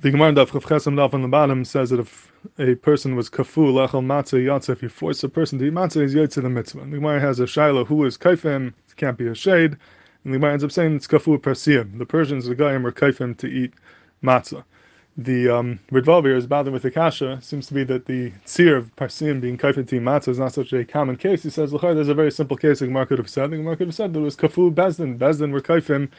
The Gemara Daf Chesem Daf on the bottom says that if a person was kafu lechel matzah yatsa, if you force a person to eat matzah, he's yotze the mitzvah. The Gemara has a shiloh who is kaifim, it can't be a shade, and the Gemara ends up saying it's kafu persiyim. The Persians, the Goyim, were kaifim to eat matzah. The um, Ritva is bothered with the kasha. Seems to be that the tzir of parsim being kaifim to eat matzah is not such a common case. He says, there's a very simple case the Gemara could have said. The Gemara could have said that it was kafu bezdin. Bezdin were kaifim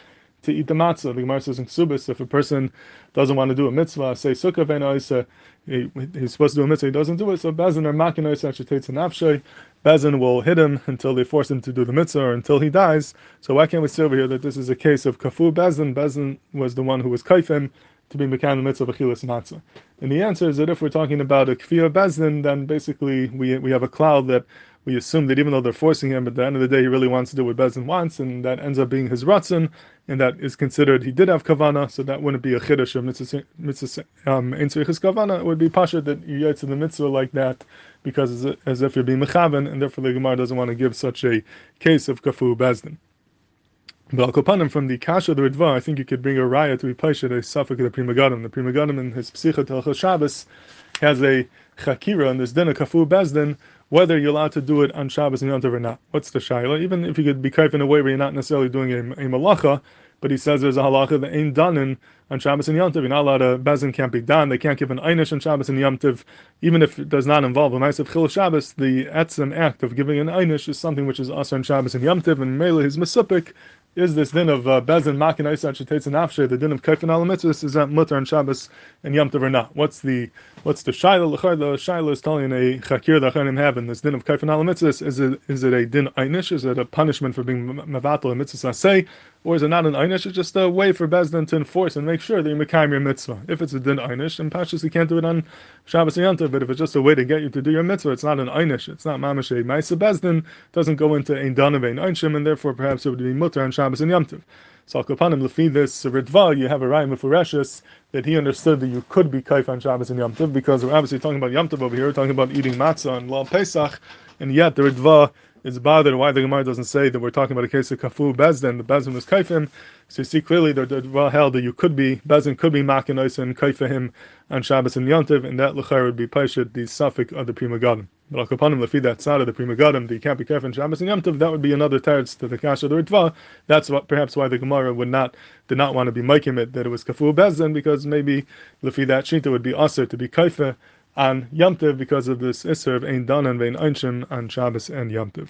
to eat the matzah. The Gemara says in Ksubis, if a person doesn't want to do a mitzvah, say sukkah v'enoisa, he, he's supposed to do a mitzvah, he doesn't do it, so Bezin or makinoisa actually takes an afshay, Bezin will hit him until they force him to do the mitzvah or until he dies. So why can't we see over here that this is a case of kafu Bezin? Bezin was the one who was kaifim to be mekan the mitzvah of achilas matzah. And the answer is that if we're talking about a kfiyah Bezin, then basically we, we have a cloud that we assume that even though they're forcing him, at the end of the day, he really wants to do what Bezin wants, and that ends up being his ratzon, and that is considered he did have kavana, so that wouldn't be a chiddush of mitzvah um, kavana. It would be pasha that you get to the mitzvah like that, because as, if you're being mechaven, and therefore the Gemara doesn't want to give such a case of kafu bezdin. But al from the kasha the Ritva, I think you could bring a raya to be pasha a suffix of the Pri Megadim. The Pri Megadim in his Psicha Telchel Shabbos has a chakira, and this then a kafu bezdin whether you're allowed to do it on Shabbos and Yom Tov or not. What's the shaila? Even if you could be kaif in a way where you're not necessarily doing a, a malacha, but he says there's a halacha that ain't done in on Shabbos and Yom Tov. You're not allowed to bezin can't be done. They can't give an einish on Shabbos and Yom Tov, even if it does not involve a of chil Shabbos. The etzem act of giving an einish is something which is also on Shabbos and Yom Tov, and Mele is mesupik is this din of uh, bezin makin oisat shetetz and afshe the din of kaifin al mitzvahs is that mutter on Shabbos and Yom Tov or not? What's the what's the shaila? The shaila is telling a chakir that Chanim have in this din of kaifin al mitzvahs. Is it is it a din einish? Is it a punishment for being mavatal a mitzvah say, or is it not an einish? It's just a way for bezdin to enforce and make sure that you mekayim your mitzvah. If it's a din einish, and pashas you can't do it on Shabbos Tov, but if it's just a way to get you to do your mitzvah, it's not an einish. It's not mamash ma'isa bezdin. Doesn't go into ein dan of ein einshim, and therefore perhaps it would be mutter on Shabbos and Yom Tov. So Alkapanim Lefi this Ritva, you have a Raya Mefureshus that he understood that you could be Kaif on Shabbos and Yom Tov because we're obviously talking about Yom Tov over here, we're talking about eating matzah and Lal Pesach, and yet the Ritva is bothered why the Gemara doesn't say that we're talking about a case of Kafu Bezdin, the Bezdin was Kaifim. So you see clearly that well held that you could be Bezdin could be Makin and Kaifahim on Shabbos and Yom Tov, and that Lechar would be Paishat, the suffix of the Pri Megadim. But Akapanim Lefi that side of the Pri Megadim, the can't be careful in Shabbos and Yom Tov, that would be another teretz to the Kasha the Ritva. That's what perhaps why the Gemara would not did not want to be making it that it was Kafu Bezdin, because maybe Lefi that Shinta would be Aser to be Kaifah on Yom Tov because of this Isser of Ein Danan Vein Einshim on Shabbos and Yom Tov.